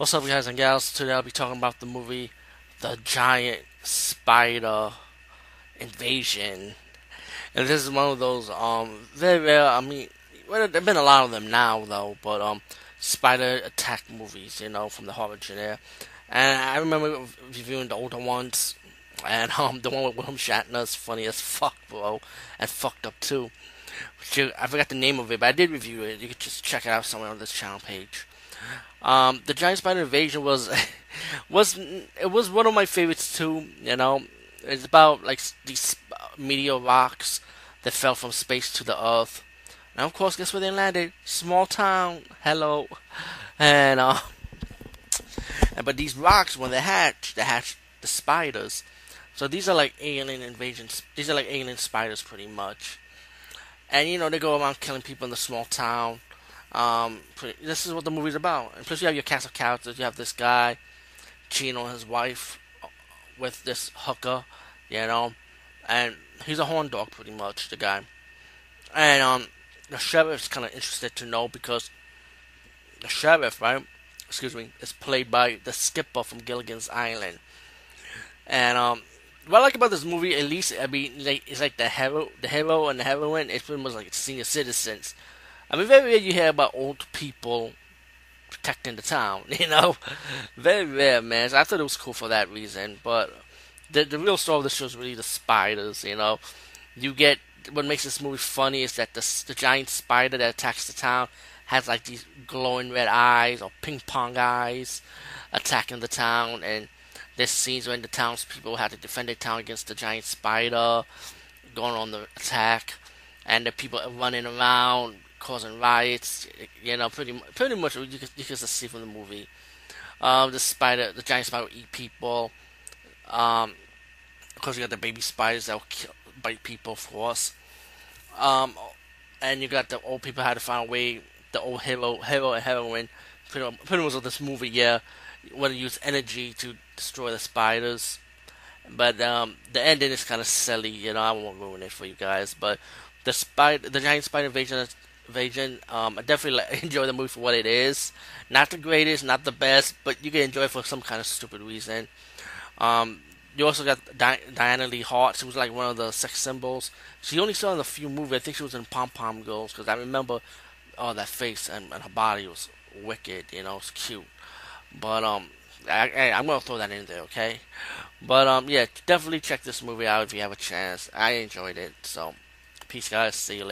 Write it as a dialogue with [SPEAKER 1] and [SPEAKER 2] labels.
[SPEAKER 1] What's up, guys and gals? Today I'll be talking about the movie The Giant Spider Invasion. And this is one of those, um, very rare, I mean, well, there have been a lot of them now, though, but, um, spider attack movies, you know, from the horror genre. And I remember reviewing the older ones, and, um, the one with William Shatner is funny as fuck, bro, and fucked up, too. I forgot the name of it, but I did review it. You could just check it out somewhere on this channel page. Um, the Giant Spider Invasion was was it was one of my favorites too. You know, it's about like these meteor rocks that fell from space to the Earth, and of course, guess where they landed? Small town. Hello, and uh, but these rocks when they hatch, they hatch the spiders. So these are like alien invasions. These are like alien spiders, pretty much. And you know they go around killing people in the small town um, this is what the movie's about. And plus, you have your cast of characters. You have this guy cheating on his wife with this hooker, you know, and he's a horn dog, pretty much, the guy. And um, the sheriff's kind of interested to know because the sheriff, right? Excuse me, is played by the skipper from Gilligan's Island. And um, what I like about this movie, at least, I mean, like, it's like the hero, the hero and the heroine. It's pretty much like senior citizens I mean, very rare you hear about old people protecting the town, you know? Very rare, man. So I thought it was cool for that reason. But the the real story of the show is really the spiders, you know? You get what makes this movie funny is that the the giant spider that attacks the town has like these glowing red eyes or ping pong eyes attacking the town and there's scenes when the townspeople have to defend their town against the giant spider going on the attack and the people running around causing riots. You know, pretty pretty much you can, you can see from the movie. Um, the spider, the giant spider will eat people. Um, of course, you got the baby spiders that will kill, bite people, of course. Um, and you got the old people had to find a way. The old hero, hero and heroine, pretty, pretty much of this movie, yeah, want to use energy to destroy the spiders. But um, the ending is kind of silly, you know. I won't ruin it for you guys, but the spider, the giant spider invasion Invasion. Um, I definitely enjoy the movie for what it is. Not the greatest, not the best, but you can enjoy it for some kind of stupid reason. Um, you also got Di- Diana Lee Hart. She was like one of the sex symbols. She only saw in a few movies. I think she was in Pom Pom Girls because I remember oh that face and, and her body was wicked. You know, it's cute. But um, I, I'm gonna throw that in there, okay? But um, yeah, definitely check this movie out if you have a chance. I enjoyed it. So, peace, guys. See you later.